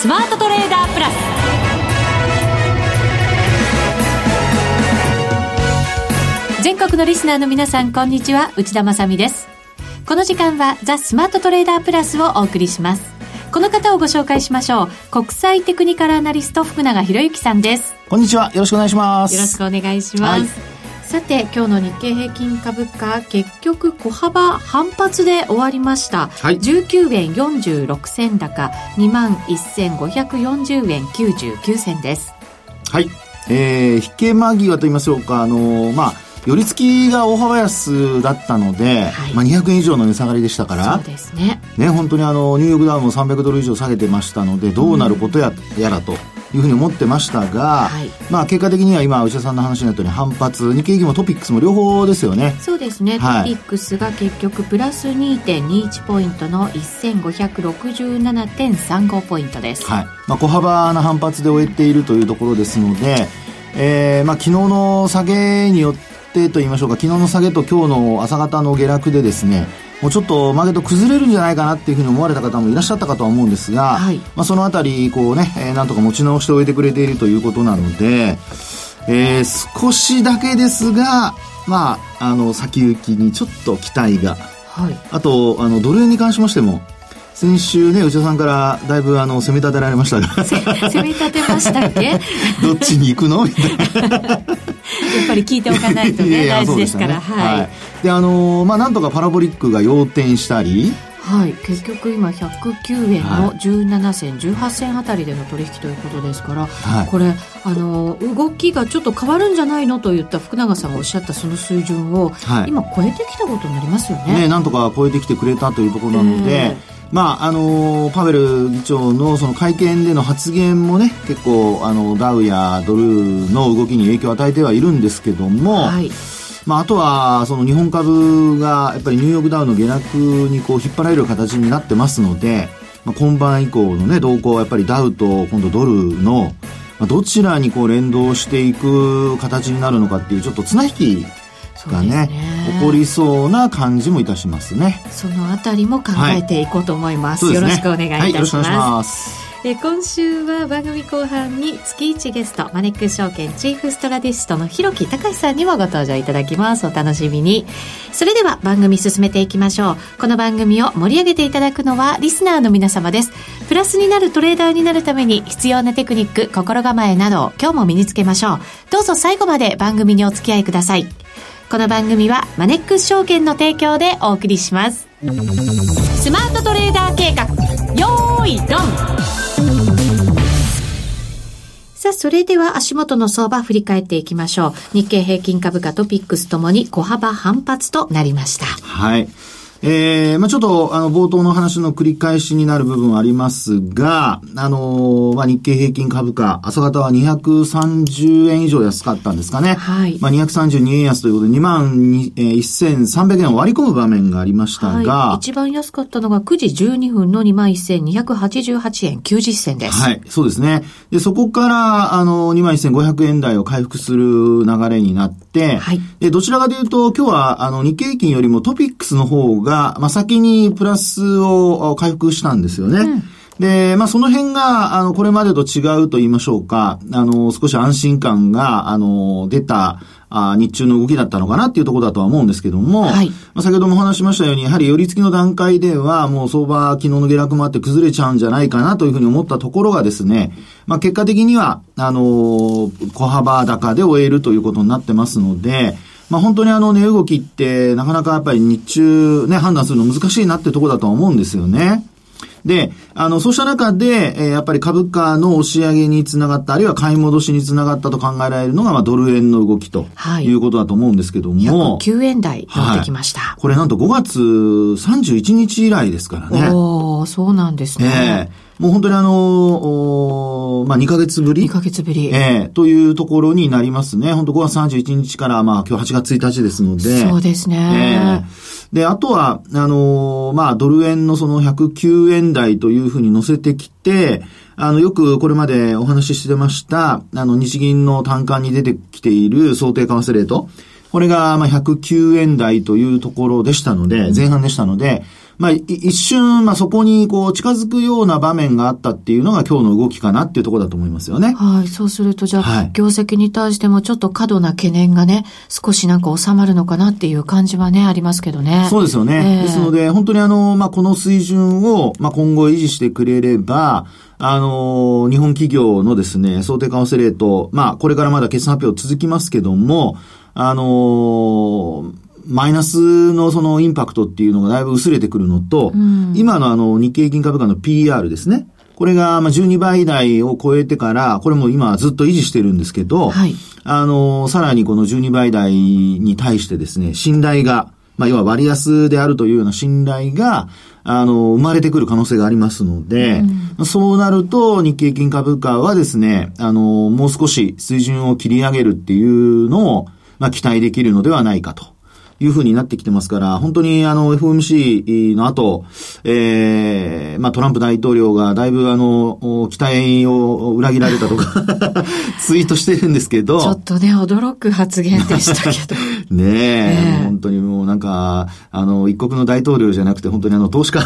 スマートトレーダープラス。全国のリスナーの皆さんこんにちは。内田まさです。この時間はザ・スマートトレーダープラスをお送りします。この方をご紹介しましょう。国際テクニカルアナリスト福永博之さんです。こんにちは。よろしくお願いします。よろしくお願いします、はいさて今日の日経平均株価結局小幅反発で終わりました、はい、19円46銭高2万1540円99銭です。はい。えー、引け間際と言いましょうかあのー、まあ寄り付きが大幅安だったので、はい、まあ、200円以上の値下がりでしたから、そうですね。ね、本当にあの、ニューヨークダウンも300ドル以上下げてましたので、どうなることや、うん、やらというふうに思ってましたが、はい、まあ結果的には今、内田さんの話になったように反発、日経平均もトピックスも両方ですよね。そうですね。はい、トピックスが結局プラス2.21ポイントの1567.35ポイントです。はい。まあ小幅な反発で終えているというところですので、えー、まあ昨日の下げによってと言いましょうか、昨日の下げと今日の朝方の下落でですね、もうちょっとマーケット崩れるんじゃないかなっていうふうに思われた方もいらっしゃったかとは思うんですが、はい、まあ、そのあたり、こうね、えー、なんとか持ち直しておいてくれているということなので、えー、少しだけですが、まあ、あの、先行きにちょっと期待が。はい。あと、あの、ドル円に関しましても、先週ね、内田さんからだいぶあの、攻め立てられましたが。攻め立てましたっけ？どっちに行くの？みたいな。やっぱり聞いておかないとね、大事ですから。ね、はい、はい。で、あのー、まあ、なんとかパラボリックが要点したり、はい、結局今109円の17銭、はい、18銭あたりでの取引ということですから、はい、これあの動きがちょっと変わるんじゃないのと言った福永さんがおっしゃったその水準を、はい、今超えてきたことになりますよね。ねなんとか超えてきてくれたというところなので、えーまああのパウエル議長のその会見での発言もね結構あのダウやドルの動きに影響を与えてはいるんですけども、はい、まあ、あとはその日本株がやっぱりニューヨークダウの下落にこう引っ張られる形になってますので、まあ、今晩以降のね動向はやっぱりダウと今度ドルのどちらにこう連動していく形になるのかっていうちょっと綱引きがね、ね、起こりそうな感じもいたしますね。そのあたりも考えていこうと思います。はい。すね、よろしくお願いいたします、はい、え今週は番組後半に月1ゲストマネックス証券チーフストラディストの広木隆さんにもご登場いただきます。お楽しみに。それでは番組進めていきましょう。この番組を盛り上げていただくのはリスナーの皆様です。プラスになるトレーダーになるために必要なテクニック心構えなどを今日も身につけましょう。どうぞ最後まで番組にお付き合いくださいこの番組はマネックス証券の提供でお送りします。スマートトレーダー計画、よーい、ドンさあ、それでは足元の相場振り返っていきましょう。日経平均株価とピックスともに小幅反発となりました。はい。えー、まあちょっと、あの、冒頭の話の繰り返しになる部分はありますが、あのー、まあ日経平均株価、朝方は230円以上安かったんですかね。はい。まあ232円安ということで、2万1300円を割り込む場面がありましたが、はい、一番安かったのが9時12分の21,288円90銭です。はい、そうですね。で、そこから、あの、21,500円台を回復する流れになって、はい。で、どちらかというと、今日は、あの、日経平均よりもトピックスの方が、が、まあ、先にプラスを回復したんですよね。うん。で、まあ、その辺が、あの、これまでと違うと言いましょうか、あの、少し安心感が、あの、出た、あ日中の動きだったのかなっていうところだとは思うんですけども、はい、まあ、先ほどもお話しましたように、やはり寄り付きの段階では、もう相場、昨日の下落もあって崩れちゃうんじゃないかなというふうに思ったところがですね、まあ、結果的には、あの、小幅高で終えるということになってますので、まあ本当にあの値動きってなかなかやっぱり日中ね、判断するの難しいなってところだと思うんですよね。で、あの、そうした中で、えー、やっぱり株価の押し上げにつながった、あるいは買い戻しにつながったと考えられるのが、まあ、ドル円の動きということだと思うんですけども。9円台乗ってきました、はい、これなんと5月31日以来ですからね。おそうなんですね。えーもう本当にあの、まあ、2ヶ月ぶり ?2 ヶ月ぶり。ええー、というところになりますね。本当5月31日から、まあ、今日8月1日ですので。そうですね。えー、で、あとは、あの、まあ、ドル円のその109円台というふうに乗せてきて、あの、よくこれまでお話ししてました、あの、日銀の単価に出てきている想定為替レート。これが、まあ、109円台というところでしたので、前半でしたので、まあ、一瞬、まあ、そこにこう近づくような場面があったっていうのが今日の動きかなっていうところだと思いますよね。はい。そうすると、じゃあ、はい、業績に対してもちょっと過度な懸念がね、少しなんか収まるのかなっていう感じはね、ありますけどね。そうですよね。えー、ですので、本当にあの、まあ、この水準を、まあ、今後維持してくれれば、あの日本企業のですね、想定為替レート、まあ、これからまだ決算発表続きますけども、あのマイナスのそのインパクトっていうのがだいぶ薄れてくるのと、うん、今のあの日経平均株価の PR ですね。これがまあ12倍台を超えてから、これも今ずっと維持してるんですけど、はい、あの、さらにこの12倍台に対してですね、信頼が、まあ要は割安であるというような信頼が、あの、生まれてくる可能性がありますので、うん、そうなると日経平均株価はですね、あの、もう少し水準を切り上げるっていうのを、まあ期待できるのではないかと。いうふうになってきてますから、本当にあの FOMC の後、ええー、まあトランプ大統領がだいぶあの、期待を裏切られたとか ツイートしてるんですけど。ちょっとね、驚く発言でしたけど。ねえ、ね、本当にもうなんか、あの、一国の大統領じゃなくて本当にあの、投資家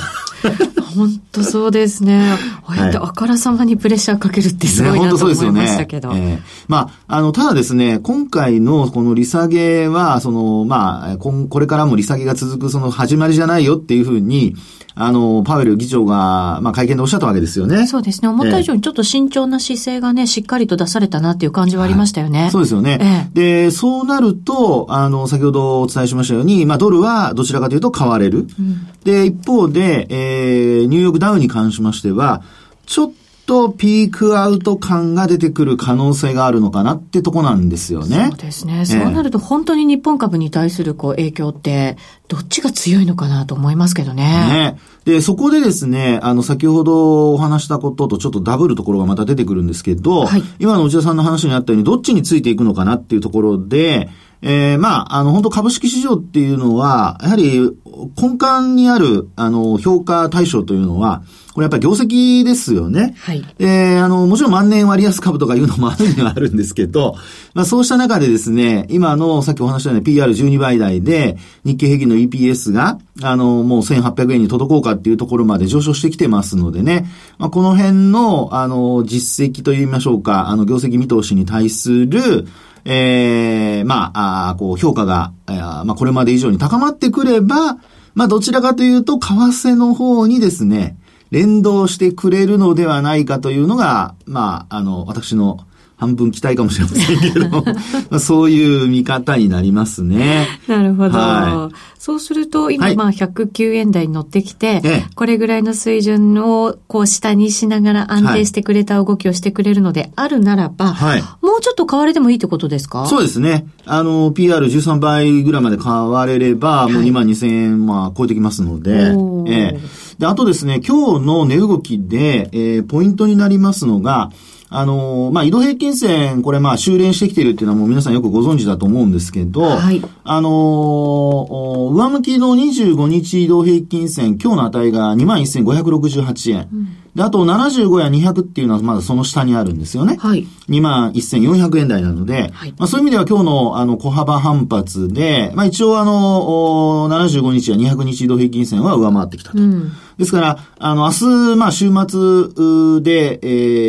本当そうですね。ああやってあからさまにプレッシャーかけるってすごいなと思いましたけど。ねねえー、まあ、あの、ただですね、今回のこの利下げは、その、まあ、これからも利下げが続くその始まりじゃないよっていうふうに、あの、パウエル議長が、まあ、会見でおっしゃったわけですよね。そうですね。思った以上にちょっと慎重な姿勢がね、しっかりと出されたなっていう感じはありましたよね。はい、そうですよね。ええ、で、そうなると、あの、先ほどお伝えしましたように、まあ、ドルはどちらかというと買われる。うん、で、一方で、えー、ニューヨークダウに関しましては、ちょっとピークアウト感が出てくる可能性があるのかなってとこなんですよね。そうですね。そうなると本当に日本株に対するこう影響って、どっちが強いのかなと思いますけどね。ね。で、そこでですね、あの、先ほどお話したこととちょっとダブるところがまた出てくるんですけど、はい、今の内田さんの話にあったように、どっちについていくのかなっていうところで、えー、まあ、あの、本当株式市場っていうのは、やはり根幹にある、あの、評価対象というのは、これやっぱり業績ですよね。はい。えー、あの、もちろん万年割安株とかいうのもあるにはあるんですけど、まあそうした中でですね、今のさっきお話したように PR12 倍台で日経平均の EPS が、あの、もう1800円に届こうかっていうところまで上昇してきてますのでね、まあこの辺の、あの、実績と言いましょうか、あの、業績見通しに対する、ええー、まあ、あこう、評価が、まあ、これまで以上に高まってくれば、まあ、どちらかというと、為替の方にですね、連動してくれるのではないかというのが、まあ、あの、私の半分期待かもしれませんけど。まあ、そういう見方になりますね。なるほど。はい、そうすると、今、まあ、109円台に乗ってきて、はい、これぐらいの水準を、こう、下にしながら安定してくれた動きをしてくれるのであるならば、はい、もうちょっと買われてもいいってことですか？そうですね。あの、PR13 倍ぐらいまで買われれば、もう2万2000円、まあ、超えてきますので、ええ。で、あとですね、今日の値動きで、えー、ポイントになりますのが、あのー、まあ、移動平均線、これまあ、修練してきているっていうのはもう皆さんよくご存知だと思うんですけど、はい、あのー、上向きの25日移動平均線、今日の値が21,568円。うんで、あと75や200っていうのはまだその下にあるんですよね。はい。2万1400円台なので、はい、まあそういう意味では今日のあの小幅反発で、まあ一応あの、75日や200日移動平均線は上回ってきたと。うん、ですから、あの、明日、まあ週末で、え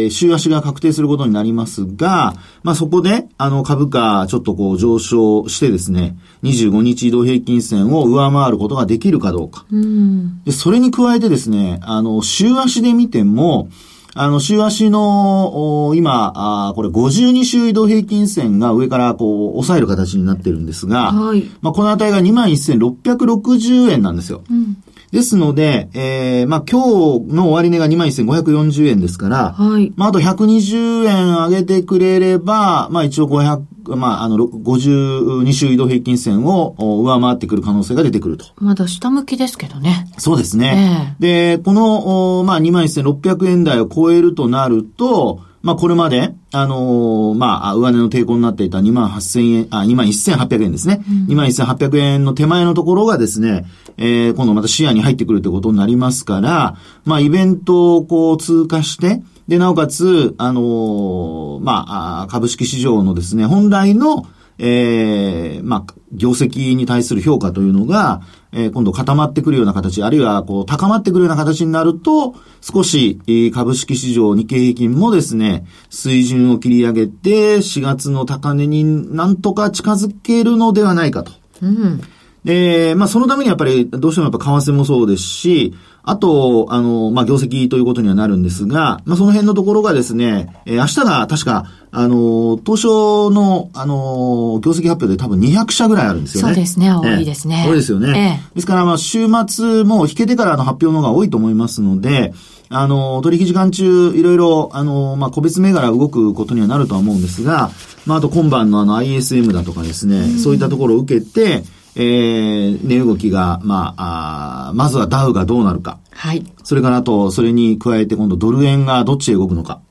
ー、週足が確定することになりますが、まあそこで、あの株価ちょっとこう上昇してですね、25日移動平均線を上回ることができるかどうか。うん、で、それに加えてですね、あの、週足で見ても、あの、週足の、今、あこれ52週移動平均線が上からこう、抑える形になってるんですが、はい、まあ、この値が21,660円なんですよ。うん、ですので、えー、まあ、今日の終値が21,540円ですから、はい、まあ、あと120円上げてくれれば、まあ、一応500、まあ、あの、52週移動平均線を上回ってくる可能性が出てくると。まだ下向きですけどね。そうですね。えー、で、この、まあ、21,600円台を超えるとなると、まあ、これまで、あのー、まあ、上値の抵抗になっていた2万8000円、あ、2万1800円ですね。うん、2万1800円の手前のところがですね、えー、今度また視野に入ってくるってことになりますから、まあ、イベントをこう通過して、で、なおかつ、あのー、まあ、株式市場のですね、本来の、ええー、まあ、業績に対する評価というのが、えー、今度固まってくるような形、あるいはこう高まってくるような形になると、少し、えー、株式市場日経平均もですね、水準を切り上げて、4月の高値になんとか近づけるのではないかと。うん。で、まあそのためにやっぱりどうしてもやっぱ為替もそうですし、あと、あの、まあ、業績ということにはなるんですが、まあ、その辺のところがですね、えー、明日が確か、あの、東証の、あの、業績発表で多分200社ぐらいあるんですよね。そうですね、多いですね。多いですよね。えー、ですから、まあ、週末も引けてからの発表の方が多いと思いますので、あの、取引時間中、いろいろ、あの、まあ、個別銘柄動くことにはなるとは思うんですが、まあ、あと今晩のあの ISM だとかですね、うそういったところを受けて、えー、値動きが、まあ、あまずはダウがどうなるか。はい。それからあと、それに加えて今度ドル円がどっちへ動くのか。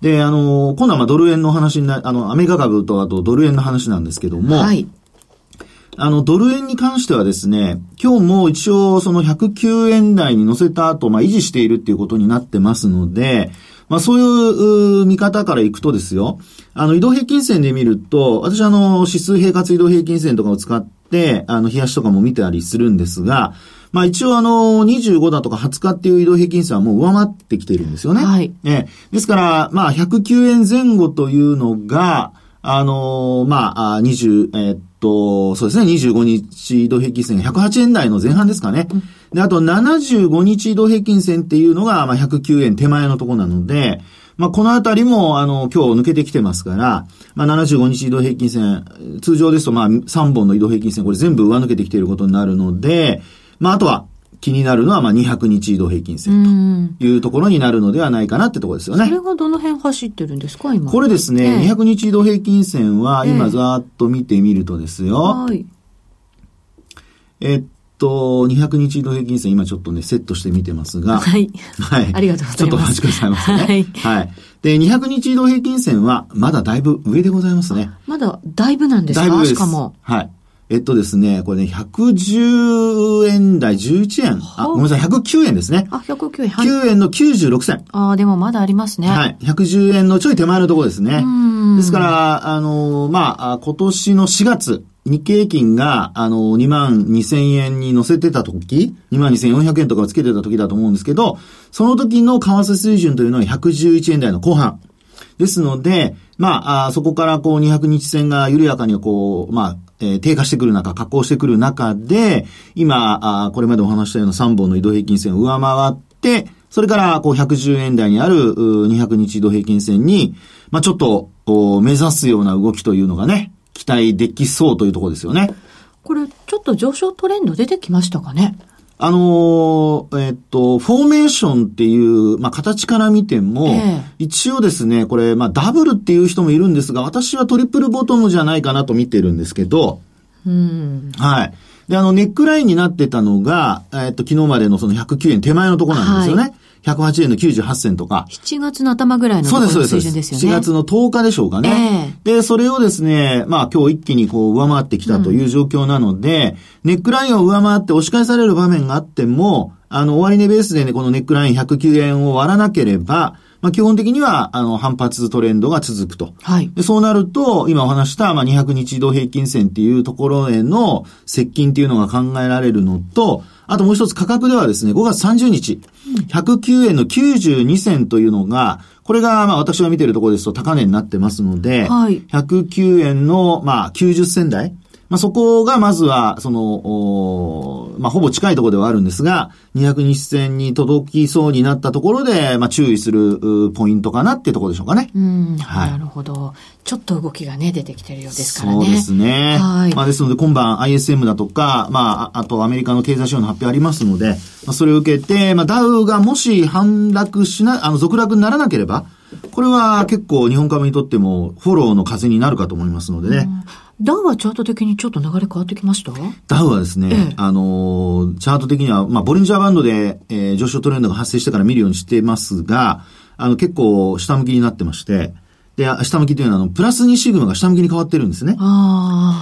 で、あの、今度はまあドル円の話にな、あの、アメリカ株とあとドル円の話なんですけども、はい。あの、ドル円に関してはですね、今日も一応その109円台に乗せた後、まあ維持しているっていうことになってますので、まあそういう見方からいくとですよ、あの移動平均線で見ると、私あの指数平滑移動平均線とかを使って、あの冷やしとかも見てたりするんですが、まあ一応あの25だとか20日っていう移動平均線はもう上回ってきているんですよね。はい。えですから、まあ109円前後というのが、あのまあ、20、えー、っと、そうですね、25日移動平均線が108円台の前半ですかね。で、あと75日移動平均線っていうのが、まあ、109円手前のところなので、まあ、このあたりも、あの、今日抜けてきてますから、まあ、75日移動平均線、通常ですと、まあ、3本の移動平均線、これ全部上抜けてきていることになるので、まあ、あとは、気になるのは、まあ、200日移動平均線というところになるのではないかなってところですよね。それがどの辺走ってるんですか、今。これですね、えー、200日移動平均線は、今ざーっと見てみるとですよ。はい。えっと、200日移動平均線、今ちょっとね、セットしてみてますが。はい。はい。ありがとうございます。ちょっとお待ちくださいませね。はい。はい。で、200日移動平均線は、まだだいぶ上でございますね。まだだいぶなんですか？だいぶしかも。はい。えっとですね、これね、110円台11円。あ、ごめんなさい、109円ですね。あ、109円。はい、9円の96銭。ああ、でもまだありますね。はい。110円のちょい手前のところですね。ですから、あの、まあ、今年の4月、日経平均が、あの、2万2000円に乗せてた時、2万2400円とかをつけてた時だと思うんですけど、その時の為替水準というのは111円台の後半。ですので、まあ、あそこからこう200日線が緩やかにこう、まあ、えー、低下してくる中、下降してくる中で、今、あこれまでお話したような3本の移動平均線を上回って、それから、こう、110円台にある、200日移動平均線に、まあ、ちょっと、目指すような動きというのがね、期待できそうというところですよね。これ、ちょっと上昇トレンド出てきましたかね？あのー、えっと、フォーメーションっていう、まあ、形から見ても、えー、一応ですね、これ、まあ、ダブルっていう人もいるんですが、私はトリプルボトムじゃないかなと見てるんですけど、うん。はい。で、あの、ネックラインになってたのが、えっと、昨日までのその109円手前のところなんですよね。はい108円の98銭とか。7月の頭ぐらいの水準ですよね。4月の10日でしょうかね。えー、で、それをですね、まあ今日一気にこう上回ってきたという状況なので、うん、ネックラインを上回って押し返される場面があっても、あの、終値ベースでね、このネックライン109円を割らなければ、まあ、基本的には、あの、反発トレンドが続くと。はい。で、そうなると、今お話した、まあ、200日移動平均線っていうところへの接近っていうのが考えられるのと、あともう一つ価格ではですね、5月30日、109円の92銭というのが、これが、まあ私が見てるところですと高値になってますので、はい、109円の、まあ90銭台。まあ、そこがまずは、その、まあ、ほぼ近いところではあるんですが、200日線に届きそうになったところで、まあ、注意するポイントかなっていうところでしょうかね。うん、はい、なるほど。ちょっと動きがね、出てきてるようですからね。そうですね。はい。まあ、ですので、今晩 ISM だとか、まあ、あとアメリカの経済指標の発表ありますので、まあ、それを受けて、まあ、ダウがもし反落しな、あの、続落にならなければ、これは結構日本株にとってもフォローの風になるかと思いますのでね。うんダウはチャート的にちょっと流れ変わってきました？ダウはですね、ええ、あのー、チャート的には、まあ、ボリンジャーバンドで、えー、上昇トレンドが発生してから見るようにしてますが、あの、結構下向きになってまして、で、下向きというのは、あの、プラス2シグマが下向きに変わってるんですね。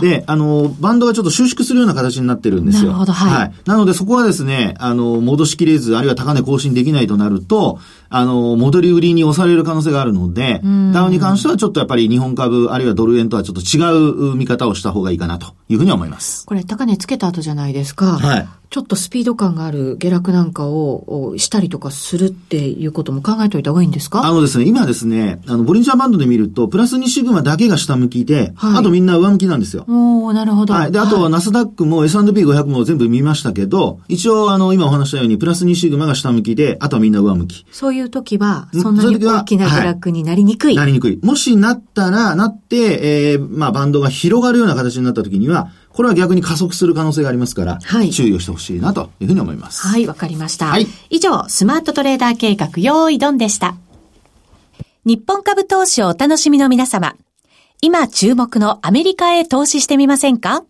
で、あの、バンドがちょっと収縮するような形になってるんですよ。なるほど、はい。はい。なので、そこはですね、あの、戻しきれず、あるいは高値更新できないとなると、あの、戻り売りに押される可能性があるので、ダウンに関してはちょっとやっぱり日本株、あるいはドル円とはちょっと違う見方をした方がいいかなというふうに思います。これ、高値つけた後じゃないですか。はい。ちょっとスピード感がある下落なんかをしたりとかするっていうことも考えておいた方がいいんですか？あのですね、今ですね、あの、ボリンジャーバンドで見ると、プラス2シグマだけが下向きで、はい、あとみんな上向きなんですよ。おなるほど。はい。で、あと、はナスダックも S&P500 も全部見ましたけど、一応、あの、今お話したように、プラス2シグマが下向きで、あとはみんな上向き。そういう時は、そんなに大きな下落になりにくい。はい、なりにくい。もしなったら、なって、えー、まあ、バンドが広がるような形になった時には、これは逆に加速する可能性がありますから、はい、注意をしてほしいなというふうに思います。はい、わかりました。はい、以上、スマートトレーダー計画、用意ドンでした。日本株投資をお楽しみの皆様。今注目のアメリカへ投資してみませんか？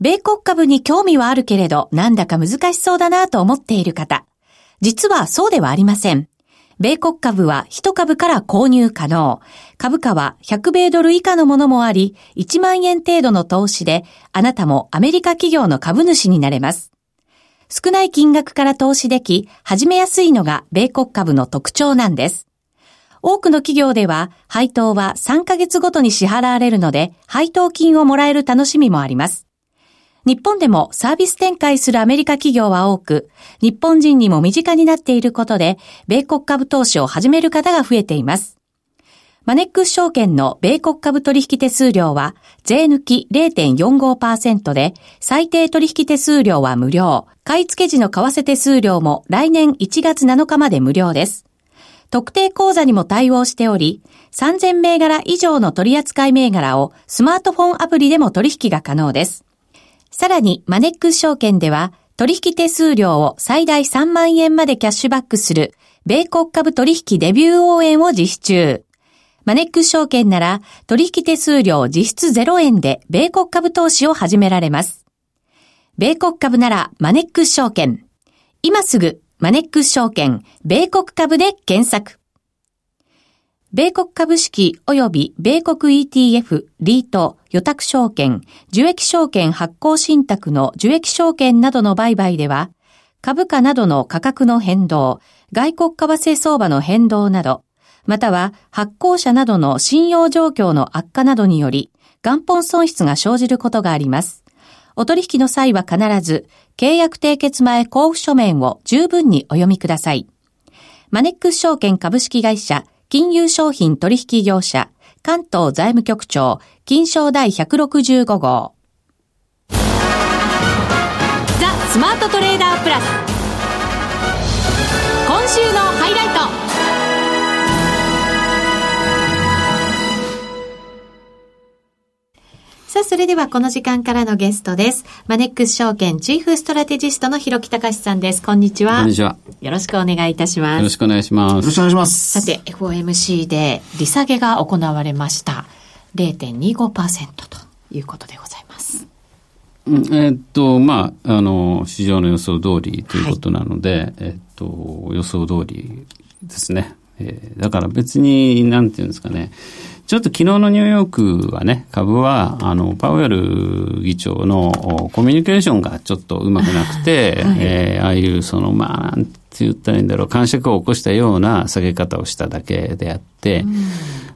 米国株に興味はあるけれど、なんだか難しそうだなと思っている方。実はそうではありません。米国株は1株から購入可能。株価は100米ドル以下のものもあり、1万円程度の投資で、あなたもアメリカ企業の株主になれます。少ない金額から投資でき、始めやすいのが米国株の特徴なんです。多くの企業では、配当は3ヶ月ごとに支払われるので、配当金をもらえる楽しみもあります。日本でもサービス展開するアメリカ企業は多く、日本人にも身近になっていることで、米国株投資を始める方が増えています。マネックス証券の米国株取引手数料は、税抜き0.45%で、最低取引手数料は無料。買い付け時の為替手数料も来年1月7日まで無料です。特定口座にも対応しており、3000銘柄以上の取扱銘柄をスマートフォンアプリでも取引が可能です。さらに、マネックス証券では、取引手数料を最大3万円までキャッシュバックする、米国株取引デビュー応援を実施中。マネックス証券なら、取引手数料実質0円で、米国株投資を始められます。米国株なら、マネックス証券。今すぐ、マネックス証券、米国株で検索。米国株式及び米国 ETF、リート、予託証券、受益証券発行信託の受益証券などの売買では、株価などの価格の変動、外国為替相場の変動など、または発行者などの信用状況の悪化などにより、元本損失が生じることがあります。お取引の際は必ず、契約締結前交付書面を十分にお読みください。マネックス証券株式会社金融商品取引業者、関東財務局長、金賞第165号。ザ・スマートトレーダープラス。今週のハイライト。さあ、それではこの時間からのゲストです。マネックス証券チーフストラテジストの広木隆さんです。こんにちは。こんにちは。よろしくお願いいたします。よろしくお願いします。よろしくお願いします。さて、FOMC で利下げが行われました。0.25%ということでございます。えー、っと、まあ、あの、市場の予想通りということなので、はい、えー、っと、予想通りですね。えー、だから別に、なんていうんですかね、ちょっと昨日のニューヨークはね、株は、あの、パウエル議長のコミュニケーションがちょっとうまくなくて、はい、えー、ああいうその、まあ、なんて言ったらいいんだろう、感触を起こしたような下げ方をしただけであって、うん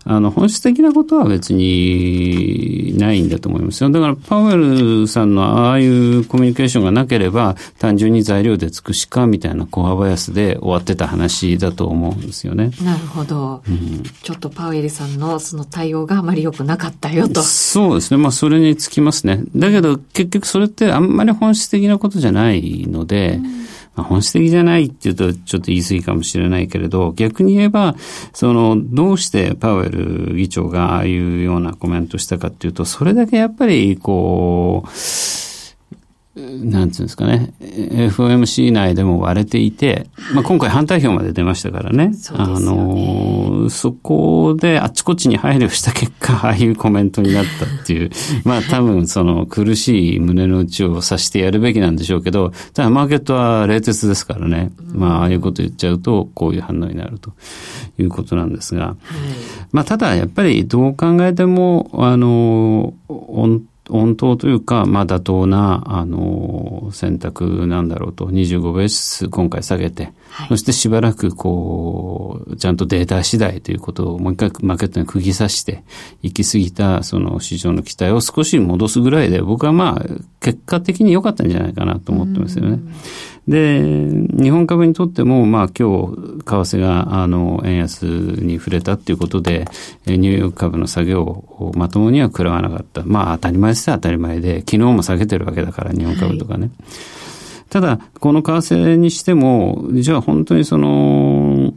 あの、本質的なことは別にないんだと思いますよ。だから、パウエルさんのああいうコミュニケーションがなければ、単純に材料で尽くしか、みたいなコアバイアスで終わってた話だと思うんですよね。なるほど。うん、ちょっとパウエルさんのその対応があまり良くなかったよと。そうですね。まあ、それにつきますね。だけど、結局それってあんまり本質的なことじゃないので、うんまあ、本質的じゃないっていうとちょっと言い過ぎかもしれないけれど、逆に言えば、その、どうしてパウエル議長がああいうようなコメントしたかっていうと、それだけやっぱり、こう、なんていうんですかね、FOMC 内でも割れていて、まあ今回反対票まで出ましたからね。ね。あの、そこであっちこっちに配慮した結果、ああいうコメントになったっていう、まあ多分その苦しい胸の内を察してやるべきなんでしょうけど、ただマーケットは冷徹ですからね。まあああいうこと言っちゃうと、こういう反応になると。いうことなんですが、はい、まあただやっぱりどう考えても、あの、温当というか、まあ妥当な、あの、選択なんだろうと、25ベース今回下げて、はい、そしてしばらくこう、ちゃんとデータ次第ということをもう一回マーケットに釘刺して、行き過ぎたその市場の期待を少し戻すぐらいで、僕はまあ、結果的に良かったんじゃないかなと思ってますよね。で、日本株にとっても、まあ今日、為替が、あの、円安に触れたっていうことで、ニューヨーク株の下げをまともには食らわなかった。まあ当たり前です当たり前で、昨日も下げてるわけだから、日本株とかね。はい、ただ、この為替にしても、じゃあ本当にその、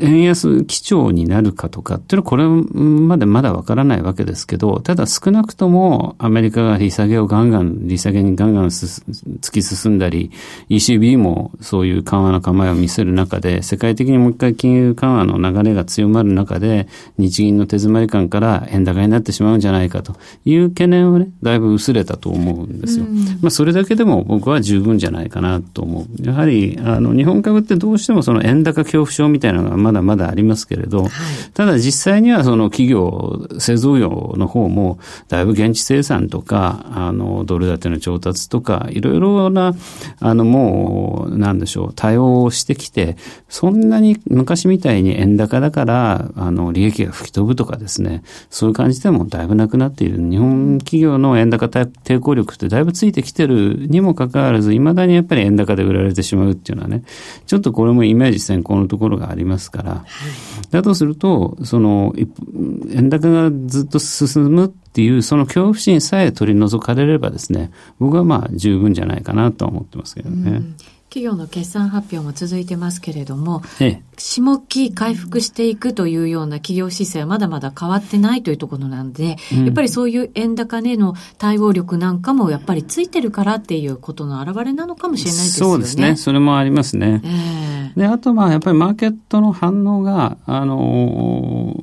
円安基調になるかとかっていうのはこれまでまだわからないわけですけど、ただ少なくともアメリカが利下げをガンガン、利下げにガンガン突き進んだり、ECB もそういう緩和の構えを見せる中で、世界的にもう一回金融緩和の流れが強まる中で、日銀の手詰まり感から円高になってしまうんじゃないかという懸念はね、だいぶ薄れたと思うんですよ。まあそれだけでも僕は十分じゃないかなと思う。やはり、あの、日本株ってどうしてもその円高恐怖症みたいなのがまだまだありますけれど、はい、ただ実際にはその企業、製造業の方も、だいぶ現地生産とか、あの、ドル建ての調達とか、いろいろな、あの、もう、なんでしょう、対応をしてきて、そんなに昔みたいに円高だから、あの、利益が吹き飛ぶとかですね、そういう感じでもだいぶなくなっている。日本企業の円高抵抗力ってだいぶついてきてるにもかかわらず、未だにやっぱり円高で売られてしまうっていうのはね、ちょっとこれもイメージ先行のところがありますから、はい、だとすると、その、円高がずっと進むっていう、その恐怖心さえ取り除かれればですね、僕はまあ十分じゃないかなと思ってますけどね。うん企業の決算発表も続いてますけれども、ええ、下期回復していくというような企業姿勢はまだまだ変わってないというところなんで、うん、やっぱりそういう円高値の対応力なんかもやっぱりついてるからっていうことの表れなのかもしれないですよね。そうですね。それもありますね。えー、で、あとまあやっぱりマーケットの反応が、あの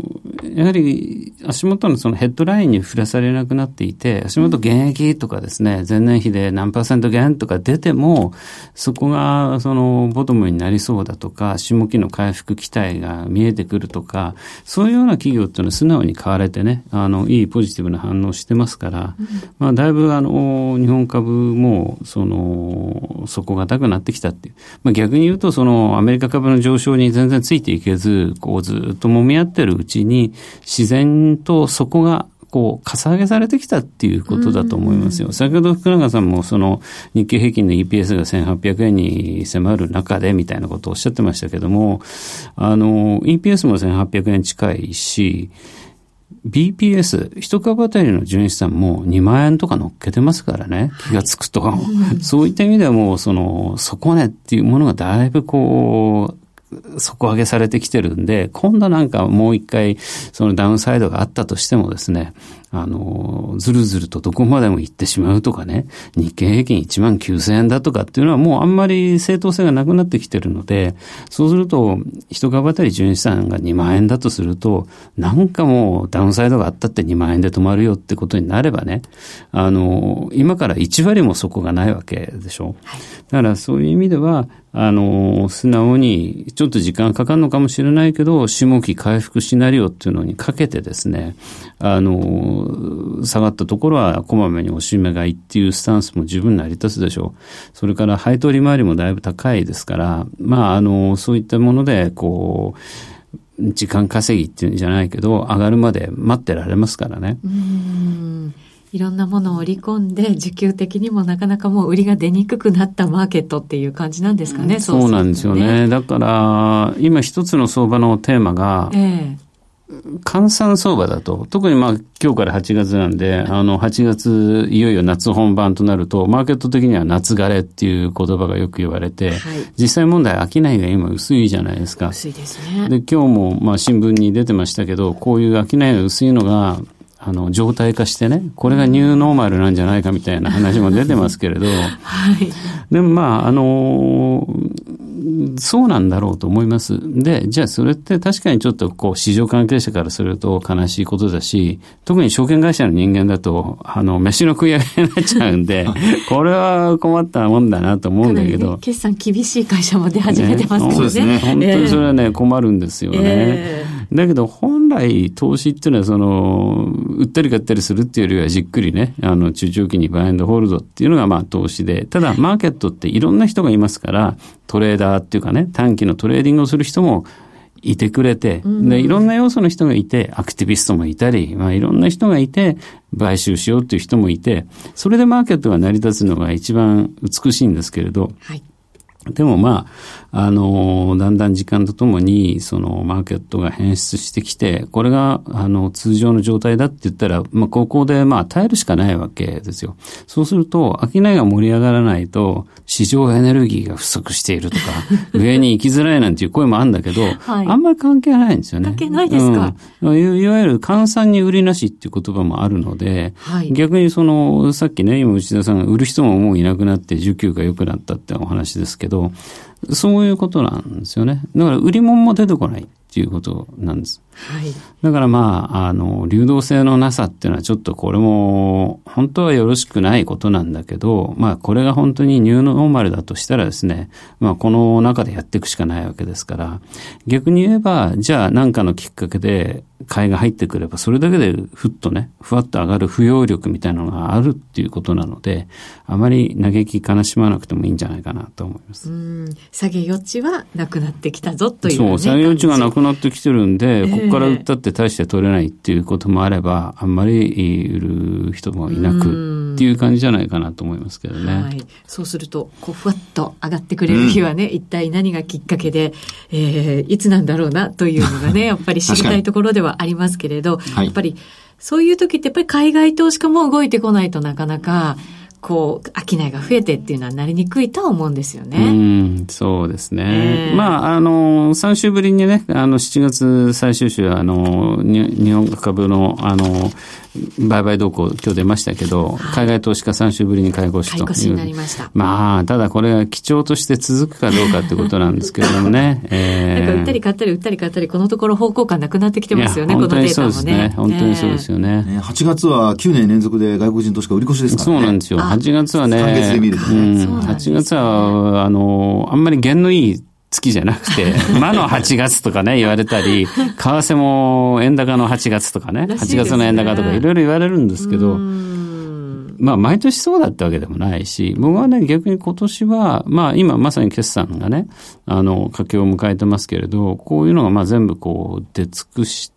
ー、やはり足元のそのヘッドラインに触れされなくなっていて、足元減益とかですね、前年比で何パーセント減とか出ても、そこががそのボトムになりそうだとか、下期の回復期待が見えてくるとか、そういうような企業っていうのは素直に買われてね、あの、いいポジティブな反応してますから、うん、まあ、だいぶあの、日本株も、その、底堅くなってきたっていう。まあ、逆に言うと、その、アメリカ株の上昇に全然ついていけず、こう、ずっと揉み合ってるうちに、自然と底がこう、かさ上げされてきたっていうことだと思いますよ。先ほど福永さんもその日経平均の EPS が1800円に迫る中でみたいなことをおっしゃってましたけども、あの、EPS も1800円近いし、BPS、一株当たりの純資産も2万円とか乗っけてますからね、気がつくと。はい、そういった意味ではもう、その、底値っていうものがだいぶこう、底上げされてきてるんで、今度なんかもう一回、そのダウンサイドがあったとしてもですね、あの、ずるずるとどこまでも行ってしまうとかね、日経平均1万9000円だとかっていうのはもうあんまり正当性がなくなってきてるので、そうすると、一株当たり純資産が2万円だとすると、なんかもうダウンサイドがあったって2万円で止まるよってことになればね、あの、今から1割もそこがないわけでしょ。だからそういう意味では、あの、素直に、ちょっと時間かかるのかもしれないけど、下期回復シナリオっていうのにかけてですね、あの、下がったところはこまめにおしめ買いっていうスタンスも十分成り立つでしょう。それから配当利回りもだいぶ高いですから、まあ、あの、そういったもので、こう、時間稼ぎっていうんじゃないけど、上がるまで待ってられますからね。うんいろんなものを織り込んで、需給的にもなかなかもう売りが出にくくなったマーケットっていう感じなんですかね、そう、ね、なんですよね。だから、今一つの相場のテーマが、ええ換算相場だと、特にまあ今日から8月なんで、あの8月いよいよ夏本番となると、マーケット的には夏枯れっていう言葉がよく言われて、はい、実際問題商いが今薄いじゃないですか。薄いですね。で、今日もまあ新聞に出てましたけど、こういう商いが薄いのが、あの、状態化してね、これがニューノーマルなんじゃないかみたいな話も出てますけれど、はい。でもまあ、あのそうなんだろうと思います。で、じゃあそれって確かにちょっとこう市場関係者からすると悲しいことだし、特に証券会社の人間だと、あの、飯の食い上げになっちゃうんで、これは困ったもんだなと思うんだけど。ね、決算厳しい会社も出始めてますからね。そうですね。本当にそれはね、困るんですよね。えー、だけど本来投資っていうのはその、売ったり買ったりするっていうよりはじっくりね、あの、中長期にバイアンドホールドっていうのがまあ投資で、ただマーケットっていろんな人がいますから、トレーダーっていうかね、短期のトレーディングをする人もいてくれて、で、いろんな要素の人がいて、アクティビストもいたり、まあいろんな人がいて、買収しようっていう人もいて、それでマーケットが成り立つのが一番美しいんですけれど、はい。でもまあ、あの、だんだん時間とともに、そのマーケットが変質してきて、これが、あの、通常の状態だって言ったら、まあ、ここでまあ、耐えるしかないわけですよ。そうすると、商いが盛り上がらないと、市場エネルギーが不足しているとか、上に行きづらいなんていう声もあるんだけど、はい、あんまり関係ないんですよね。関係ないですか、うん、いわゆる換算に売りなしっていう言葉もあるので、はい、逆にその、さっきね、今内田さんが売る人ももういなくなって、需給が良くなったってお話ですけど、ど、そういうことなんですよね。だから売り物も出てこないっていうことなんです。はい。だからまあ、あの、流動性のなさっていうのはちょっとこれも、本当はよろしくないことなんだけど、まあ、これが本当にニューノーマルだとしたらですね、まあ、この中でやっていくしかないわけですから、逆に言えば、じゃあ何かのきっかけで買いが入ってくれば、それだけでふっとね、ふわっと上がる不要力みたいなのがあるっていうことなので、あまり嘆き悲しまなくてもいいんじゃないかなと思います。うん、下げ余地はなくなってきたぞという、ね、そう、下げ余地がなくなってきてるんで、えー、ここから売ったって大して取れないっていうこともあれば、あんまり売る人もいなくっていう感じじゃないかなと思いますけどね。はい、そうすると、こう、ふわっと上がってくれる日はね、うん、一体何がきっかけで、えー、いつなんだろうなというのがね、やっぱり知りたいところではありますけれど、やっぱり、そういう時ってやっぱり海外投資家も動いてこないとなかなか、こう、商いが増えてっていうのはなりにくいとは思うんですよね。うん、そうですね。えー、まあ、あの、3週ぶりにね、あの、7月最終週、あの、日本株の、あの、売買動向、今日出ましたけど、はい、海外投資家3週ぶりに買い越しと。買い越しになりました。まあ、ただこれが基調として続くかどうかってことなんですけれどもね。えー、なんか売ったり買ったり売ったり買ったり、このところ方向感なくなってきてますよね、このデータもね。本当にそうですね。ねね8月は9年連続で外国人投資家売り越しですからね。そうなんですよ。8月はね。3月で見るとね。うん、8月は、あの、あんまり弦のいい月じゃなくて、魔の8月とかね、言われたり、為替も円高の8月とかね、ね8月の円高とかいろいろ言われるんですけど、まあ、毎年そうだったわけでもないし、僕はね、逆に今年は、まあ、今まさに決算がね、あの、佳境を迎えてますけれど、こういうのがまあ全部こう出尽くして、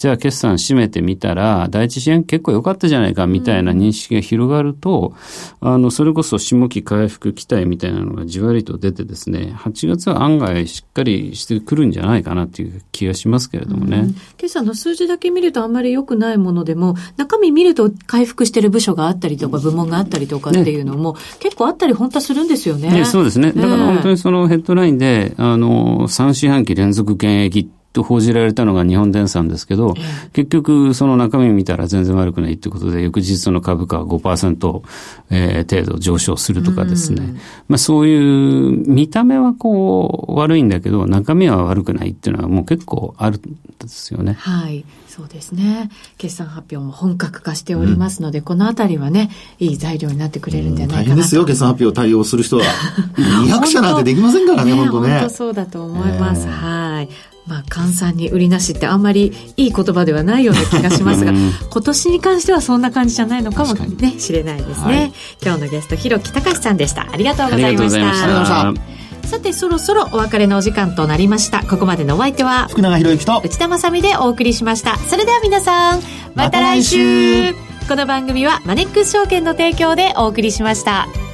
じゃあ決算締めてみたら、第一支援結構良かったじゃないかみたいな認識が広がると、うん、あの、それこそ下期回復期待みたいなのがじわりと出てですね、8月は案外しっかりしてくるんじゃないかなっていう気がしますけれどもね。うん、決算の数字だけ見るとあんまり良くないものでも、中身見ると回復してる部署があったりとか、部門があったりとかっていうのも、ね、結構あったり本当はするんですよね。ねそうですね。だから本当にそのヘッドラインで、あの、3四半期連続減益と報じられたのが日本電産ですけど、結局その中身見たら全然悪くないということで、翌日の株価は5%、えー、程度上昇するとかですね。まあそういう見た目はこう悪いんだけど、中身は悪くないっていうのはもう結構あるんですよね。はい。そうですね。決算発表も本格化しておりますので、うん、このあたりはね、いい材料になってくれるんじゃないかなと、大変ですよ、決算発表対応する人は。200社なんてできませんからね、本当ね。本当そうだと思います。えー、はい。まあ、換算に売りなしってあんまりいい言葉ではないような気がしますが、今年に関してはそんな感じじゃないのかもね、しれないですね。はい、今日のゲスト、広木隆さんでした。ありがとうございました。さて、そろそろお別れのお時間となりました。ここまでのお相手は、福永博之と内田まさでお送りしました。それでは皆さん、また来週この番組はマネックス証券の提供でお送りしました。